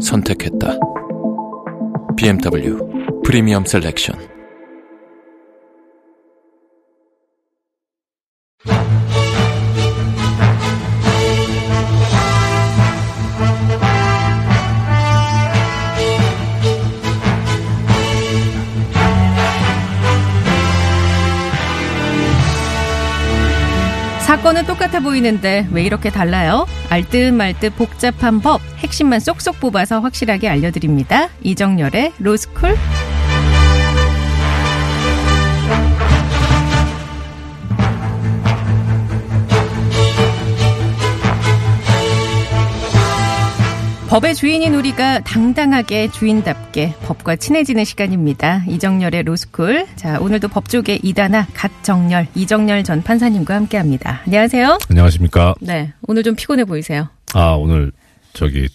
선택했다. BMW 프리미엄 셀렉션. 보이는데 왜 이렇게 달라요? 알듯 말듯 복잡한 법, 핵심만 쏙쏙 뽑아서 확실하게 알려드립니다. 이정열의 로스쿨. 법의 주인인 우리가 당당하게 주인답게 법과 친해지는 시간입니다. 이정열의 로스쿨. 자, 오늘도 법조계 이다나 갓정열, 이정열 전 판사님과 함께 합니다. 안녕하세요. 안녕하십니까. 네. 오늘 좀 피곤해 보이세요. 아, 오늘 저기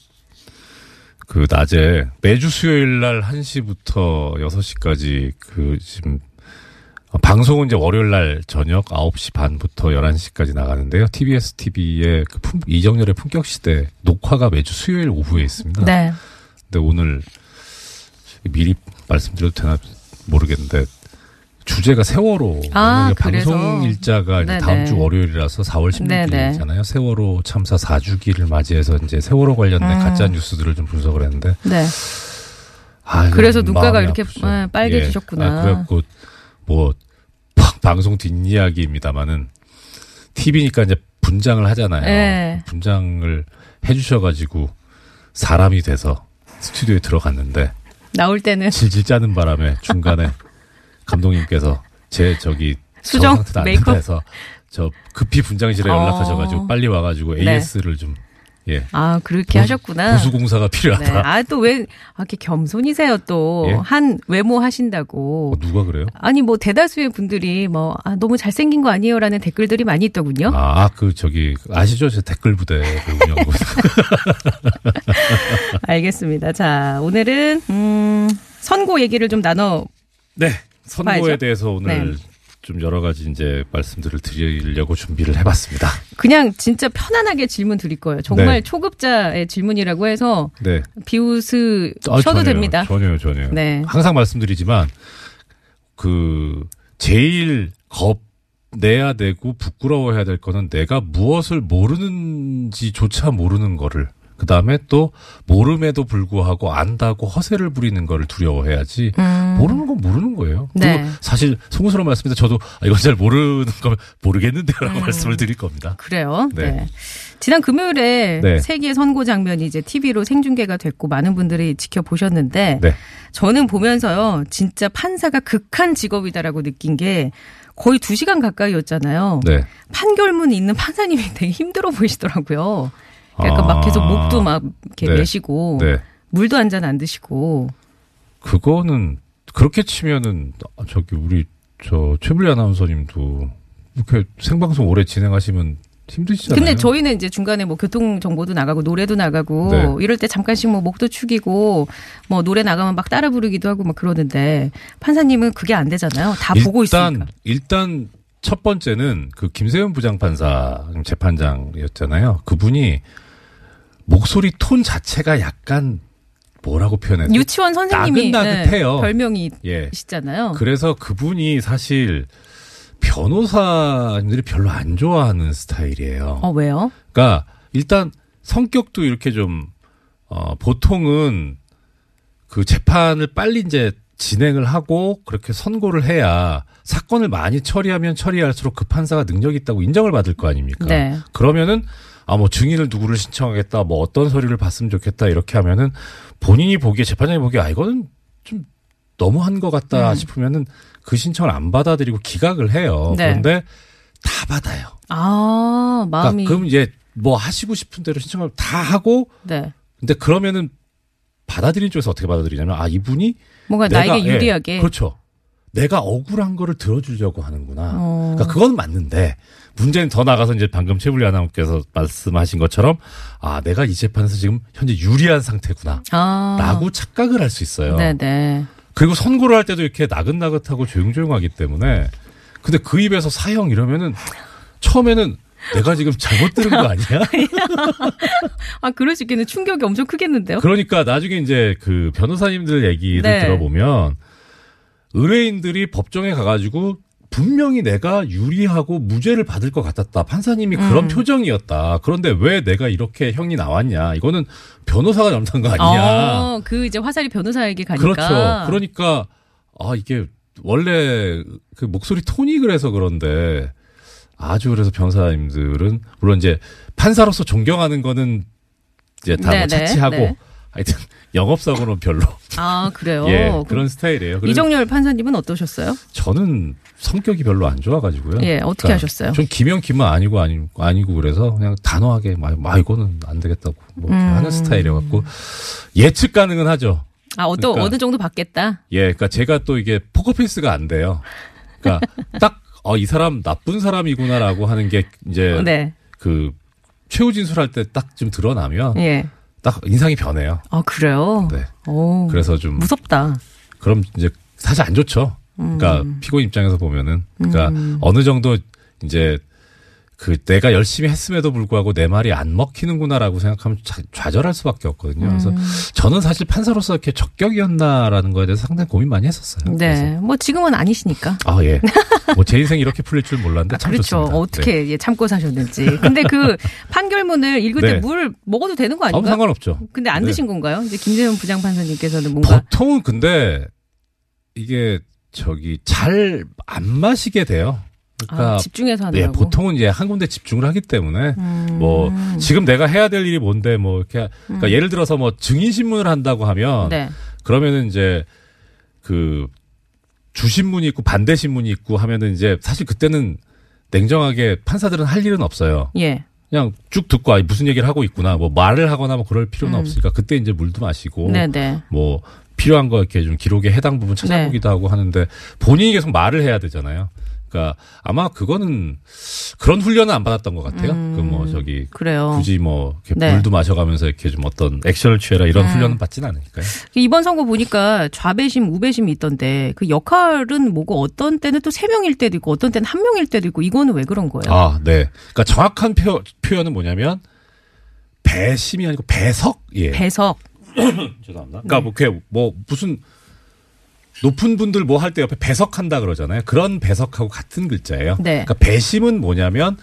그 낮에 매주 수요일 날 1시부터 6시까지 그 지금 어, 방송은 이제 월요일 날 저녁 9시 반부터 11시까지 나가는데요. TBS TV의 그 품, 이정열의 품격 시대 녹화가 매주 수요일 오후에 있습니다. 네. 근데 오늘 미리 말씀드려도 되나 모르겠는데 주제가 세월호. 아. 방송 일자가 이제 네네. 다음 주 월요일이라서 4월 네네. 16일이잖아요. 세월호 참사 4주기를 맞이해서 이제 세월호 관련된 음. 가짜 뉴스들을 좀 분석을 했는데 네. 아, 그래서 눈가가 이렇게, 아프죠. 네, 빨개지셨구나. 예. 아, 그래갖고 뭐 방송 뒷이야기입니다만은 TV니까 이제 분장을 하잖아요. 네. 분장을 해주셔가지고 사람이 돼서 스튜디오에 들어갔는데 나올 때는 질질 짜는 바람에 중간에 감독님께서 제 저기 수정, 안 메이크업? 해서 저 급히 분장실에 어. 연락하셔가지고 빨리 와가지고 네. AS를 좀 예. 아, 그렇게 보수- 하셨구나. 보수공사가 네. 필요하다. 아, 또 왜, 아, 이렇게 겸손이세요, 또. 예? 한 외모 하신다고. 어, 누가 그래요? 아니, 뭐, 대다수의 분들이 뭐, 아, 너무 잘생긴 거 아니에요? 라는 댓글들이 많이 있더군요. 아, 그 저기 아시죠? 제 댓글 부대 그 운영부. 알겠습니다. 자, 오늘은, 음, 선고 얘기를 좀 나눠, 네. 선거에 봐야죠. 대해서 오늘 네. 좀 여러 가지 이제 말씀들을 드리려고 준비를 해봤습니다. 그냥 진짜 편안하게 질문 드릴 거예요. 정말 네. 초급자의 질문이라고 해서 네. 비웃으셔도 아, 전혀요. 됩니다. 전혀요, 전혀요. 네. 항상 말씀드리지만 그 제일 겁 내야 되고 부끄러워해야 될 거는 내가 무엇을 모르는지조차 모르는 거를 그 다음에 또 모름에도 불구하고 안다고 허세를 부리는 거를 두려워해야지 음. 모르는 건 모르는 거예요. 네. 그리고 사실 송구스러운 말씀인데 저도 아, 이건 잘 모르는 거 모르겠는데요라고 음. 말씀을 드릴 겁니다. 그래요. 네. 네. 지난 금요일에 네. 세계 선고 장면이 이제 TV로 생중계가 됐고 많은 분들이 지켜보셨는데 네. 저는 보면서요 진짜 판사가 극한 직업이다라고 느낀 게 거의 두 시간 가까이였잖아요. 네. 판결문 읽는 판사님이 되게 힘들어 보이시더라고요. 약간 아. 막 계속 목도 막 이렇게 네. 매시고 네. 물도 한 잔 안 드시고 그거는 그렇게 치면은 아, 저기 우리 저 최불리 아나운서님도 이렇게 생방송 오래 진행하시면 힘드시잖아요. 근데 저희는 이제 중간에 뭐 교통 정보도 나가고 노래도 나가고 네. 이럴 때 잠깐씩 뭐 목도 축이고 뭐 노래 나가면 막 따라 부르기도 하고 막 그러는데 판사님은 그게 안 되잖아요. 다 보고 있으니까. 일단 첫 번째는 그 김세현 부장판사 재판장이었잖아요. 그분이 목소리 톤 자체가 약간 뭐라고 표현해야 돼? 유치원 선생님이 나긋나긋해요. 네, 별명이 예. 그래서 그분이 사실 변호사님들이 별로 안 좋아하는 스타일이에요. 어 왜요? 그러니까 일단 성격도 이렇게 좀 어, 보통은 그 재판을 빨리 이제 진행을 하고 그렇게 선고를 해야 사건을 많이 처리하면 처리할수록 그 판사가 능력이 있다고 인정을 받을 거 아닙니까? 네. 그러면은 아 뭐 증인을 누구를 신청하겠다, 뭐 어떤 서류를 봤으면 좋겠다 이렇게 하면은 본인이 보기에 재판장이 보기에 아 이거는 좀 너무한 것 같다 음. 싶으면은 그 신청을 안 받아들이고 기각을 해요. 네. 그런데 다 받아요. 아 마음이 그러니까 그럼 이제 뭐 하시고 싶은 대로 신청을 다 하고 네. 근데 그러면은 받아들이는 쪽에서 어떻게 받아들이냐면 아 이분이 뭔가 내가- 나에게 예, 유리하게. 그렇죠. 내가 억울한 거를 들어주려고 하는구나. 어. 그러니까 그건 맞는데 문제는 더 나가서 이제 방금 최불리 아나운께서 말씀하신 것처럼 아 내가 이 재판에서 지금 현재 유리한 상태구나. 아. 라고 착각을 할 수 있어요. 네네. 그리고 선고를 할 때도 이렇게 나긋나긋하고 조용조용하기 때문에 근데 그 입에서 사형 이러면은 처음에는 내가 지금 잘못 들은 거 아니야? 아, 그럴 수 있겠네. 충격이 엄청 크겠는데요? 그러니까 나중에 이제 그 변호사님들 얘기를 네. 들어보면 의뢰인들이 법정에 가가지고 분명히 내가 유리하고 무죄를 받을 것 같았다. 판사님이 그런 음. 표정이었다. 그런데 왜 내가 이렇게 형이 나왔냐. 이거는 변호사가 잘못한 거 아니냐. 어, 그 이제 화살이 변호사에게 가니까. 그렇죠. 그러니까 아 이게 원래 그 목소리 톤이 그래서 그런데 아주 그래서 변호사님들은 물론 이제 판사로서 존경하는 거는 이제 다뭐 네네, 차치하고 네. 하여튼 영업사고는 별로 아, 그래요? 예 그럼 그런 스타일이에요. 이정열 판사님은 어떠셨어요? 저는 성격이 별로 안 좋아가지고요. 예, 어떻게 하셨어요? 전 김영 김은 아니고 아니고 아니고 그래서 그냥 단호하게 막, 막 이거는 안 되겠다고 뭐 음. 하는 스타일이어갖고 예측 가능은 하죠. 아, 어떤, 그러니까- 어느 정도 받겠다? 예, 그러니까 제가 또 이게 포커페이스가 안 돼요. 그러니까 딱 어, 이 사람 나쁜 사람이구나라고 하는 게 이제 네. 그 최후 진술할 때 딱 좀 드러나면 예. 딱 인상이 변해요. 아, 그래요? 네. 오. 그래서 좀 무섭다. 그럼 이제 사실 안 좋죠. 그러니까 음. 피고인 입장에서 보면은 그러니까 어느 정도 이제 그 내가 열심히 했음에도 불구하고 내 말이 안 먹히는구나라고 생각하면 좌- 좌절할 수밖에 없거든요. 그래서 음. 저는 사실 판사로서 이렇게 적격이었나라는 거에 대해서 상당히 고민 많이 했었어요. 그래서 네. 뭐 지금은 아니시니까. 아, 예. 뭐 제 인생이 이렇게 풀릴 줄 몰랐는데 아, 참 그렇죠. 좋습니다. 네. 어떻게 예, 참고 사셨는지. 근데 그 판결문을 읽을 네. 때물 먹어도 되는 거 아무 아닌가요? 상관없죠. 근데 안 네. 드신 건가요? 이제 김재현 부장 판사님께서는 뭔가 보통은 근데 이게 저기 잘 안 마시게 돼요. 그러니까 아, 집중해서 예, 하느라고. 보통은 이제 한 군데 집중을 하기 때문에 음. 뭐 지금 내가 해야 될 일이 뭔데 뭐 이렇게 그러니까 예를 들어서 뭐 증인 신문을 한다고 하면 네. 그러면은 이제 그 주신문이 있고 반대 신문이 있고 하면은 이제 사실 그때는 냉정하게 판사들은 할 일은 없어요. 예. 그냥 쭉 듣고 아 무슨 얘기를 하고 있구나 뭐 말을 하거나 뭐 그럴 필요는 음. 없으니까 그때 이제 물도 마시고 네, 네. 뭐 필요한 거 이렇게 좀 기록에 해당 부분 찾아보기도 하고 하는데 본인이 계속 말을 해야 되잖아요. 그러니까 아마 그거는 그런 훈련은 안 받았던 것 같아요. 그뭐 저기 그래요. 굳이 뭐 이렇게 네. 물도 마셔가면서 이렇게 좀 어떤 액션을 취해라 이런 음. 훈련은 받진 않으니까요. 이번 선거 보니까 좌배심, 우배심이 있던데 그 역할은 뭐고 어떤 때는 또 세 명일 때도 있고 어떤 때는 한 명일 때도 있고 이거는 왜 그런 거예요? 아, 네. 그러니까 정확한 표, 표현은 뭐냐면 배심이 아니고 배석. 예. 배석. 죄송합니다. 그러니까 뭐, 그게 뭐 무슨 높은 분들 뭐 할 때 옆에 배석한다 그러잖아요. 그런 배석하고 같은 글자예요. 네. 그러니까 배심은 뭐냐면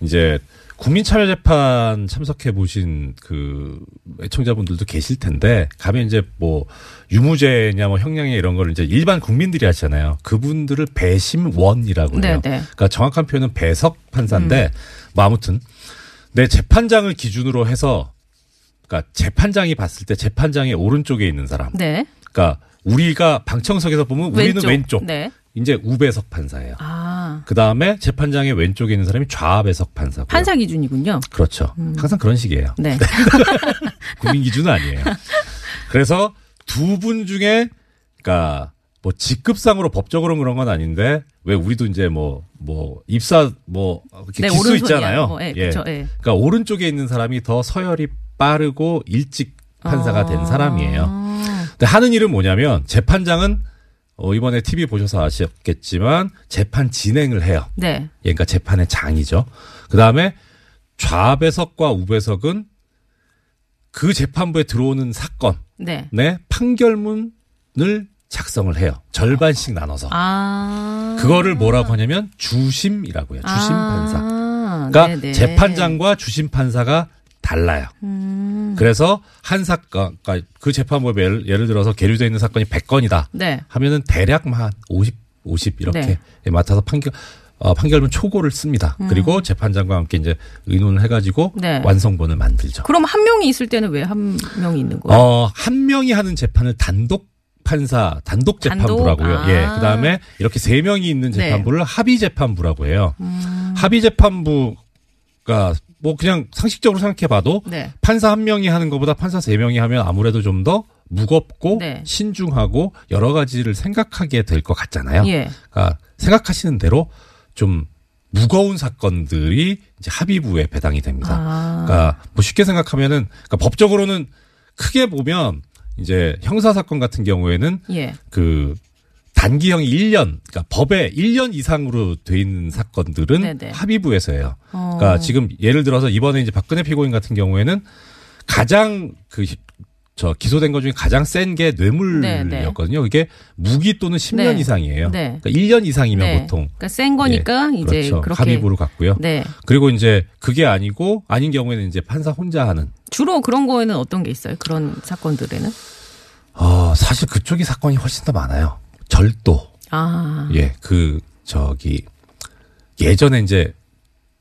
이제 국민참여재판 참석해 보신 그 애청자분들도 계실 텐데 가면 이제 뭐 유무죄냐 뭐 형량이냐 이런 걸 이제 일반 국민들이 하잖아요. 그분들을 배심원이라고 해요. 네, 네. 그러니까 정확한 표현은 배석 판사인데 뭐 아무튼 내 재판장을 기준으로 해서 그러니까 재판장이 봤을 때 재판장의 오른쪽에 있는 사람. 네. 그러니까 우리가 방청석에서 보면 우리는 왼쪽. 네. 이제 우배석 판사예요. 아. 그 다음에 재판장의 왼쪽에 있는 사람이 좌배석 판사고요. 판사 기준이군요. 그렇죠. 항상 그런 식이에요. 네. 국민 기준은 아니에요. 그래서 두 분 중에, 그러니까 뭐 직급상으로 법적으로는 그런 건 아닌데 왜 우리도 이제 뭐 뭐 입사 뭐 이렇게 네, 기수. 있잖아요. 뭐, 예, 그렇죠. 예. 그러니까 오른쪽에 있는 사람이 더 서열이 빠르고 일찍 판사가 된 사람이에요. 아. 근데 하는 일은 뭐냐면 재판장은 어, 이번에 TV 보셔서 아셨겠지만 재판 진행을 해요. 네. 그러니까 재판의 장이죠. 그 다음에 좌배석과 우배석은 그 재판부에 들어오는 사건의 네. 판결문을 작성을 해요. 절반씩 나눠서. 아. 그거를 뭐라고 하냐면 주심이라고 해요. 주심 판사. 아, 그러니까 네네. 재판장과 주심 판사가 달라요. 음. 그래서 한 사건, 그러니까 그 재판부에 예를, 예를 들어서 계류되어 있는 사건이 100건이다. 네. 하면은 대략 한 50, 50 이렇게 네. 맡아서 판결 어, 판결문 초고를 씁니다. 그리고 재판장과 함께 이제 의논을 해가지고 음. 네. 완성본을 만들죠. 그럼 한 명이 있을 때는 왜 한 명이 있는 거예요? 어, 한 명이 하는 재판을 단독 판사 단독 재판부라고요. 예. 아. 그다음에 이렇게 세 명이 있는 네. 재판부를 합의 재판부라고 해요. 음. 합의 재판부가 뭐 그냥 상식적으로 생각해 봐도 네. 판사 한 명이 하는 것보다 판사 세 명이 하면 아무래도 좀 더 무겁고 네. 신중하고 여러 가지를 생각하게 될 것 같잖아요. 예. 그러니까 생각하시는 대로 좀 무거운 사건들이 이제 합의부에 배당이 됩니다. 아. 그러니까 뭐 쉽게 생각하면은 그러니까 법적으로는 크게 보면 이제 형사 사건 같은 경우에는 예. 그 단기형이 1년, 그러니까 법에 1년 이상으로 돼 있는 사건들은 네네. 합의부에서 해요. 어. 그러니까 지금 예를 들어서 이번에 이제 박근혜 피고인 같은 경우에는 가장 그 저 기소된 것 중에 가장 센 게 뇌물이었거든요. 그게 무기 또는 10년 네. 이상이에요. 네. 그러니까 1년 이상이면 네. 보통 그러니까 센 거니까 예, 이제 그렇죠. 그렇게 합의부로 갔고요. 네. 그리고 이제 그게 아니고 아닌 경우에는 이제 판사 혼자 하는. 주로 그런 거에는 어떤 게 있어요? 그런 사건들에는? 어, 사실 그쪽이 사건이 훨씬 더 많아요. 절도. 아. 예, 그 저기 예전에 이제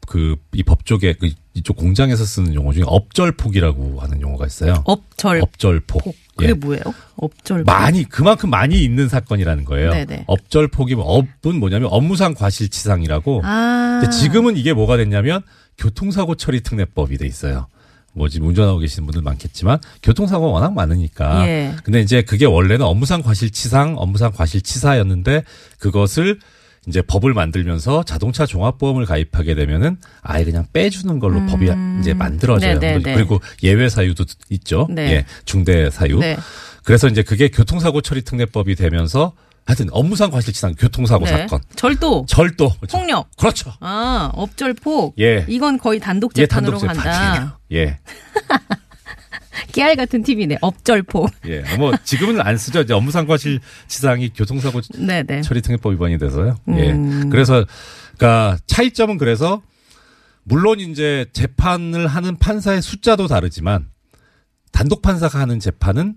그 이 법조계 그 이쪽 공장에서 쓰는 용어 중에 업절폭이라고 하는 용어가 있어요. 업절 업절폭. 폭. 그게 예. 뭐예요? 업절 많이 그만큼 많이 있는 사건이라는 거예요. 네네. 업절폭이면 업은 뭐냐면 업무상 과실치상이라고. 아. 지금은 이게 뭐가 됐냐면 교통사고 처리 특례법이 돼 있어요. 뭐 지금 운전하고 계시는 분들 많겠지만 교통사고가 워낙 많으니까. 예. 근데 이제 그게 원래는 업무상 과실치상, 업무상 과실치사였는데 그것을 이제 법을 만들면서 자동차 종합보험을 가입하게 되면은 아예 그냥 빼주는 걸로 법이 이제 만들어져요. 음. 네네네. 그리고 예외 사유도 있죠. 네. 예, 중대 사유. 네. 그래서 이제 그게 교통사고 처리 특례법이 되면서 하여튼 업무상 과실치상 교통사고 네. 사건, 절도, 절도, 폭력. 그렇죠. 아, 업절폭. 예. 이건 거의 단독 예, 재판으로 단독 간다. 재판이에요. 예. 깨알 같은 팁이네. 업절폭. 예. 뭐 지금은 안 쓰죠. 이제 업무상 과실치상이 교통사고 네네. 처리 특례법 위반이 돼서요. 예. 음. 그래서 그러니까 차이점은 그래서 물론 이제 재판을 하는 판사의 숫자도 다르지만 단독 판사가 하는 재판은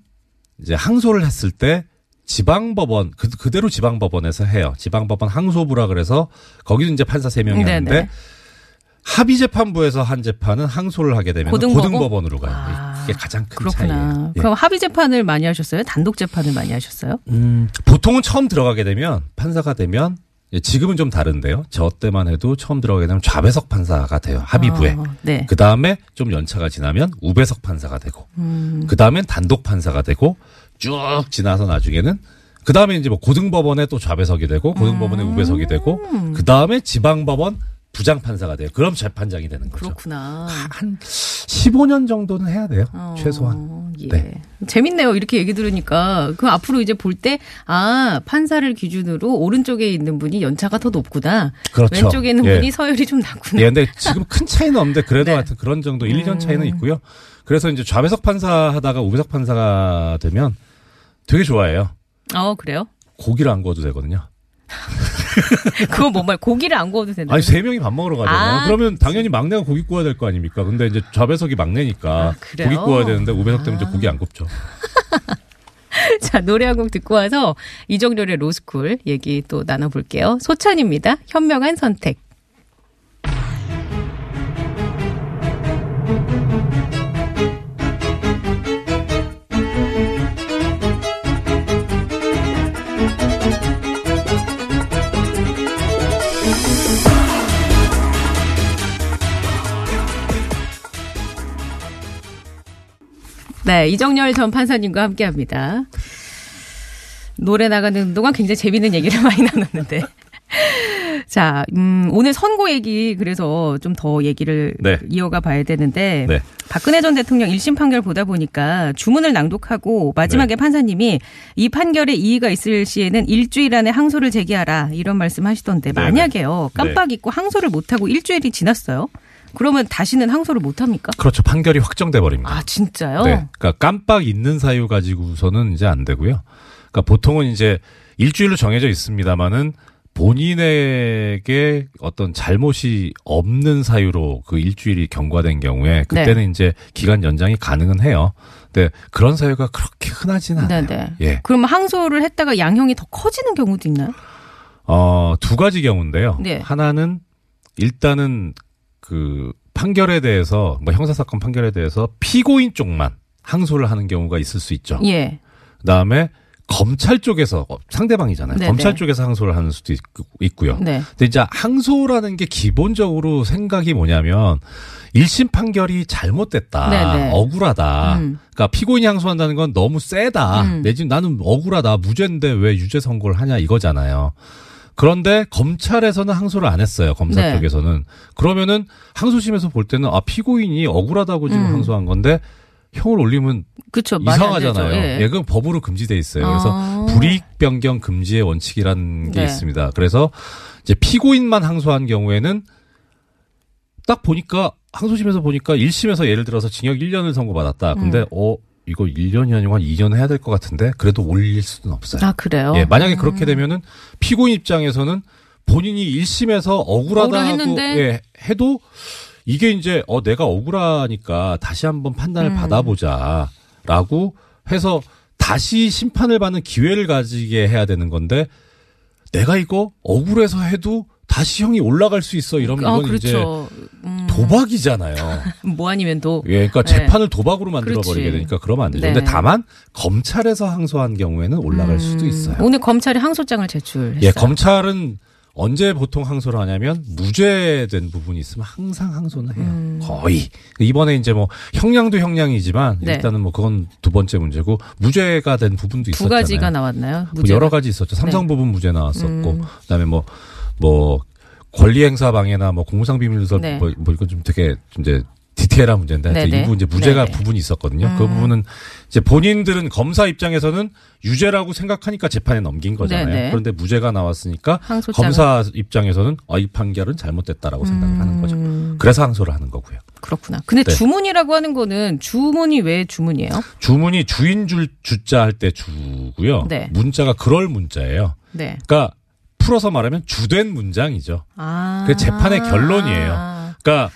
이제 항소를 했을 때 지방법원 그, 그대로 지방법원에서 해요. 지방법원 항소부라 그래서 거기도 이제 판사 세 명이 네네. 하는데 합의 재판부에서 한 재판은 항소를 하게 되면 고등법원? 으로 가요. 아, 이게 가장 큰 그렇구나. 차이예요. 예. 그럼 합의 재판을 많이 하셨어요? 단독 재판을 많이 하셨어요? 음, 보통은 처음 들어가게 되면 판사가 되면 예, 지금은 좀 다른데요. 저 때만 해도 처음 들어가게 되면 좌배석 판사가 돼요. 합의부에. 아, 네. 그 다음에 좀 연차가 지나면 우배석 판사가 되고, 음. 그 다음엔 단독 판사가 되고, 쭉 지나서 나중에는 그 다음에 이제 뭐 고등법원에 또 좌배석이 되고, 고등법원에 음. 우배석이 되고, 그 다음에 지방법원 부장 판사가 돼요. 그럼 재판장이 되는 거죠. 그렇구나. 한 15년 정도는 해야 돼요. 어, 최소한. 예. 네. 재밌네요. 이렇게 얘기 들으니까. 그 앞으로 이제 볼 때, 아, 판사를 기준으로 오른쪽에 있는 분이 연차가 더 높구나. 그렇죠. 왼쪽에 있는 예. 분이 서열이 좀 낮구나. 예, 근데 지금 큰 차이는 없는데 그래도 네. 하여튼 그런 정도 1, 2년 차이는 음. 있고요. 그래서 이제 좌배석 판사 하다가 우배석 판사가 되면 되게 좋아해요. 어, 그래요? 고기를 안 구워도 되거든요. 그거 뭐 말, 고기를 안 구워도 된다. 아니 세 명이 밥 먹으러 가잖아요. 아, 그러면 당연히 막내가 고기 구워야 될 거 아닙니까? 근데 이제 좌배석이 막내니까 아? 고기 구워야 되는데 우배석 때문에 아. 고기 안 굽죠. 자, 노래 한 곡 듣고 와서 이정렬의 로스쿨 얘기 또 나눠볼게요. 소찬입니다. 현명한 선택. 네, 이정열 전 판사님과 함께 합니다. 노래 나가는 동안 굉장히 재밌는 얘기를 많이 나눴는데. 자, 음, 오늘 선고 얘기 그래서 좀 더 얘기를 네. 이어가 봐야 되는데 네. 박근혜 전 대통령 1심 판결 보다 보니까 주문을 낭독하고 마지막에 네. 판사님이 이 판결에 이의가 있을 시에는 일주일 안에 항소를 제기하라 이런 말씀 하시던데 네네. 만약에요 네. 깜빡 잊고 항소를 못하고 일주일이 지났어요 그러면 다시는 항소를 못 합니까? 그렇죠. 판결이 확정돼 버립니다. 아 진짜요? 네. 그러니까 깜빡 잊는 사유 가지고서는 이제 안 되고요. 그러니까 보통은 이제 일주일로 정해져 있습니다만은 본인에게 어떤 잘못이 없는 사유로 그 일주일이 경과된 경우에 그때는 네. 이제 기간 연장이 가능은 해요. 근데 그런 사유가 그렇게 흔하지는 않아요. 네네. 예. 그러면 항소를 했다가 양형이 더 커지는 경우도 있나요? 어, 두 가지 경우인데요. 네. 하나는 일단은 그 판결에 대해서 뭐 형사 사건 판결에 대해서 피고인 쪽만 항소를 하는 경우가 있을 수 있죠. 예. 그다음에 검찰 쪽에서 어, 상대방이잖아요. 네네. 검찰 쪽에서 항소를 하는 수도 있, 있고 요. 네. 근데 이제 항소라는 게 기본적으로 생각이 뭐냐면 1심 판결이 잘못됐다. 네네. 억울하다. 음. 그러니까 피고인이 항소한다는 건 너무 세다. 음. 내지는 나는 억울하다. 무죄인데 왜 유죄 선고를 하냐 이거잖아요. 그런데 검찰에서는 항소를 안 했어요. 검사 네. 쪽에서는. 그러면은 항소심에서 볼 때는 아 피고인이 억울하다고 지금 음. 항소한 건데 형을 올리면 그쵸. 이상하잖아요. 예. 예, 그건 법으로 금지돼 있어요. 그래서 아. 불이익 변경 금지의 원칙이라는 게 네. 있습니다. 그래서 이제 피고인만 항소한 경우에는 딱 보니까 항소심에서 보니까 1심에서 예를 들어서 징역 1년을 선고받았다. 근데 음. 어 이거 1년이 아니고 한 2년 해야 될 것 같은데 그래도 올릴 수는 없어요. 아 그래요. 예, 만약에 그렇게 되면은 피고인 입장에서는 본인이 1심에서 억울하다고? 예, 해도 이게 이제 어 내가 억울하니까 다시 한번 판단을 음. 받아보자라고 해서 다시 심판을 받는 기회를 가지게 해야 되는 건데 내가 이거 억울해서 해도 다시 형이 올라갈 수 있어 이러면 아 이건 이제 그렇죠. 음, 도박이잖아요. 뭐 아니면 도. 예, 그러니까 네. 재판을 도박으로 만들어. 버리게 되니까 그러면 안 되죠. 네. 근데 다만 검찰에서 항소한 경우에는 올라갈 수도 음, 있어요. 오늘 검찰이 항소장을 제출했어요. 예, 검찰은 언제 보통 항소를 하냐면 무죄된 부분이 있으면 항상 항소는 해요. 음. 거의. 이번에 이제 뭐 형량도 형량이지만 네. 일단은 뭐 그건 두 번째 문제고 무죄가 된 부분도 두 있었잖아요. 가지가 나왔나요? 뭐 무죄가? 여러 가지 있었죠. 삼성 네. 부분 무죄 나왔었고 음. 그다음에 뭐 뭐 권리 행사 방해나 뭐 공무상 비밀 누설 네. 뭐, 뭐 이건 좀 되게 좀 이제 디테일한 문제인데 네네. 일부 이제 무죄가 네네. 부분이 있었거든요. 그 음. 부분은 이제 본인들은 검사 입장에서는 유죄라고 생각하니까 재판에 넘긴 거잖아요. 네네. 그런데 무죄가 나왔으니까 항소장 검사 입장에서는 아, 이 판결은 잘못됐다라고 생각을 하는 거죠. 음, 그래서 항소를 하는 거고요. 그렇구나. 근데 네. 주문이라고 하는 거는 주문이 왜 주문이에요? 주문이 주인 줄 주자 할 때 주고요. 네. 문자가 그럴 문자예요. 네. 그러니까 풀어서 말하면 주된 문장이죠. 아. 그게 재판의 결론이에요. 그러니까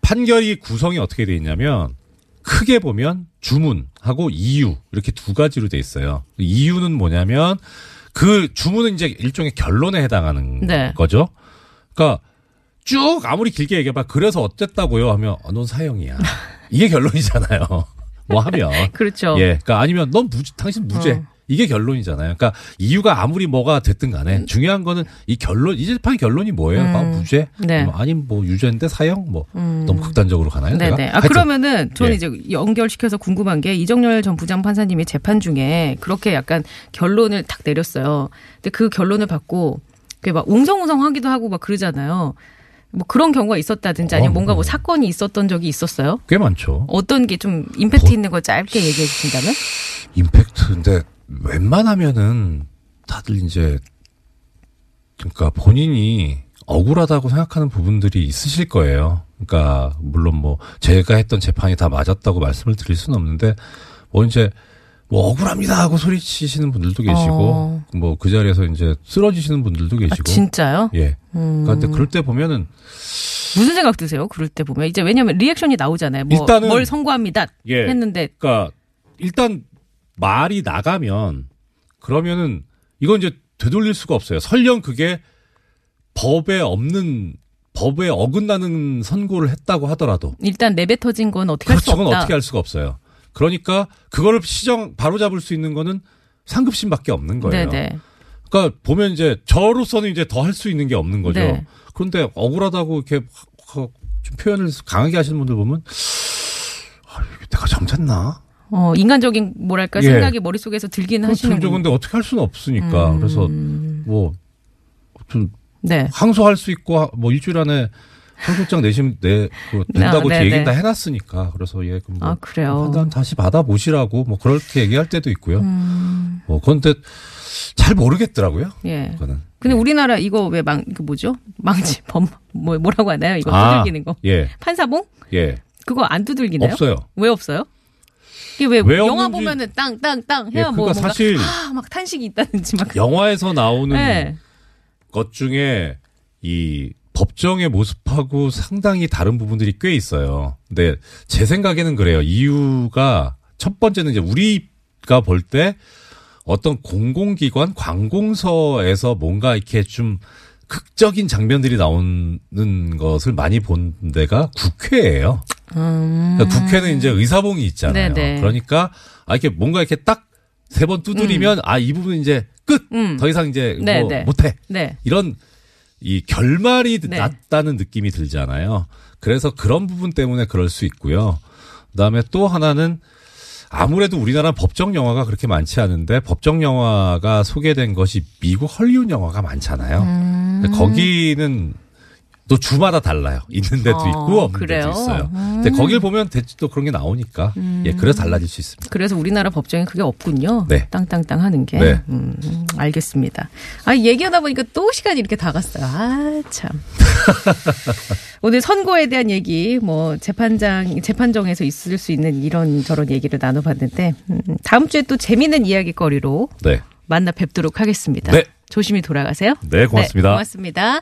판결이 구성이 어떻게 돼 있냐면 크게 보면 주문하고 이유 이렇게 두 가지로 돼 있어요. 이유는 뭐냐면 그 주문은 이제 일종의 결론에 해당하는 네. 거죠. 그러니까 쭉 아무리 길게 얘기해봐. 그래서 어쨌다고요 하면 어, 넌 사형이야. 이게 결론이잖아요. 뭐 하면 그렇죠. 예, 그러니까 아니면 넌 무죄, 당신 무죄. 어. 이게 결론이잖아요. 그러니까 이유가 아무리 뭐가 됐든 간에 중요한 거는 이 결론, 이 재판 결론이 뭐예요? 음. 아, 무죄? 네. 뭐 아니면 뭐 유죄인데 사형? 뭐 음. 너무 극단적으로 가나요? 네네. 아, 하여튼 그러면은 저는 예. 이제 연결시켜서 궁금한 게 이정열 전 부장 판사님이 재판 중에 그렇게 약간 결론을 딱 내렸어요. 근데 그 결론을 받고 그게 막 웅성웅성 하기도 하고 막 그러잖아요. 뭐 그런 경우가 있었다든지 아니면 어, 뭔가 뭐 어. 사건이 있었던 적이 있었어요? 꽤 많죠. 어떤 게 좀 임팩트 있는 거 짧게 얘기해 주신다면? 임팩트인데 웬만하면은 다들 이제 그러니까 본인이 억울하다고 생각하는 부분들이 있으실 거예요. 그러니까 물론 뭐 제가 했던 재판이 다 맞았다고 말씀을 드릴 수는 없는데 뭐 이제 뭐 억울합니다 하고 소리치시는 분들도 계시고 어. 뭐그 자리에서 이제 쓰러지시는 분들도 아, 계시고 진짜요? 예. 음. 그러니까 근데 그럴 때 보면은 무슨 생각 드세요? 그럴 때 보면 이제 왜냐하면 리액션이 나오잖아요. 뭐 일단은- 뭘 선고합니다 예. 했는데 그러니까 일단 말이 나가면 그러면은 이건 이제 되돌릴 수가 없어요. 설령 그게 법에 없는 법에 어긋나는 선고를 했다고 하더라도 일단 내뱉어진 건 어떻게 할수 그렇죠. 그건 없다. 어떻게 할 수가 없어요. 그러니까 그거를 시정 바로 잡을 수 있는 거는 상급심밖에 없는 거예요. 네네. 그러니까 보면 이제 저로서는 이제 더 할 수 있는 게 없는 거죠. 네. 그런데 억울하다고 이렇게 좀 표현을 강하게 하시는 분들 보면 아, 내가 잠잤나? 어, 인간적인 뭐랄까 예. 생각이 머릿속에서 들기는 하시는 들죠. 근데 어떻게 할 수는 없으니까. 음. 그래서 뭐좀 네. 항소할 수 있고 하- 뭐 일주일 안에 항소장 내시면 내 그, 된다고 네, 제 네, 얘기는 네. 다 해놨으니까 그래서 예 그럼 뭐 아, 그래요? 판단 다시 받아보시라고 뭐 그렇게 얘기할 때도 있고요. 음, 뭐 그런데 잘 모르겠더라고요. 예. 그거는. 근데 우리나라 이거 왜 망, 그 뭐죠? 망치, 범, 뭐, 뭐라고 하나요? 이거 아, 두들기는 거. 예, 판사봉? 예. 그거 안 두들기나요? 없어요. 왜 없어요? 이게 왜, 왜 영화 없는지- 보면은 땅, 땅, 땅 예, 해야 뭐 그러니까 사실 아, 막 탄식이 있다든지 막. 영화에서 나오는 네. 것 중에 이 법정의 모습하고 상당히 다른 부분들이 꽤 있어요. 근데 제 생각에는 그래요. 이유가 첫 번째는 이제 우리가 볼 때 어떤 공공기관 관공서에서 뭔가 이렇게 좀 극적인 장면들이 나오는 것을 많이 본 데가 국회예요. 음. 그러니까 국회는 이제 의사봉이 있잖아요. 네네. 그러니까 아 이렇게 뭔가 이렇게 딱 세 번 두드리면 아이 부분 이제 끝. 음. 더 이상 이제 뭐 네네. 못해. 네. 이런 이 결말이 네. 났다는 느낌이 들잖아요. 그래서 그런 부분 때문에 그럴 수 있고요. 그다음에 또 하나는 아무래도 우리나라 법정 영화가 그렇게 많지 않은데 법정 영화가 소개된 것이 미국 헐리우드 영화가 많잖아요. 음. 근데 거기는 또 주마다 달라요. 있는 데도 어, 있고 없는 그래요? 데도 있어요. 음. 근데 거길 보면 대체 또 그런 게 나오니까 예, 그래서 달라질 수 있습니다. 그래서 우리나라 법정에 그게 없군요. 네. 땅땅땅 하는 게. 네. 음, 음, 알겠습니다. 아, 얘기하다 보니까 또 시간이 이렇게 다 갔어요. 아, 참. 오늘 선고에 대한 얘기, 뭐, 재판장, 재판정에서 있을 수 있는 이런 저런 얘기를 나눠 봤는데, 음, 다음 주에 또 재미있는 이야기거리로 네. 만나 뵙도록 하겠습니다. 네. 조심히 돌아가세요. 네, 고맙습니다. 고맙습니다.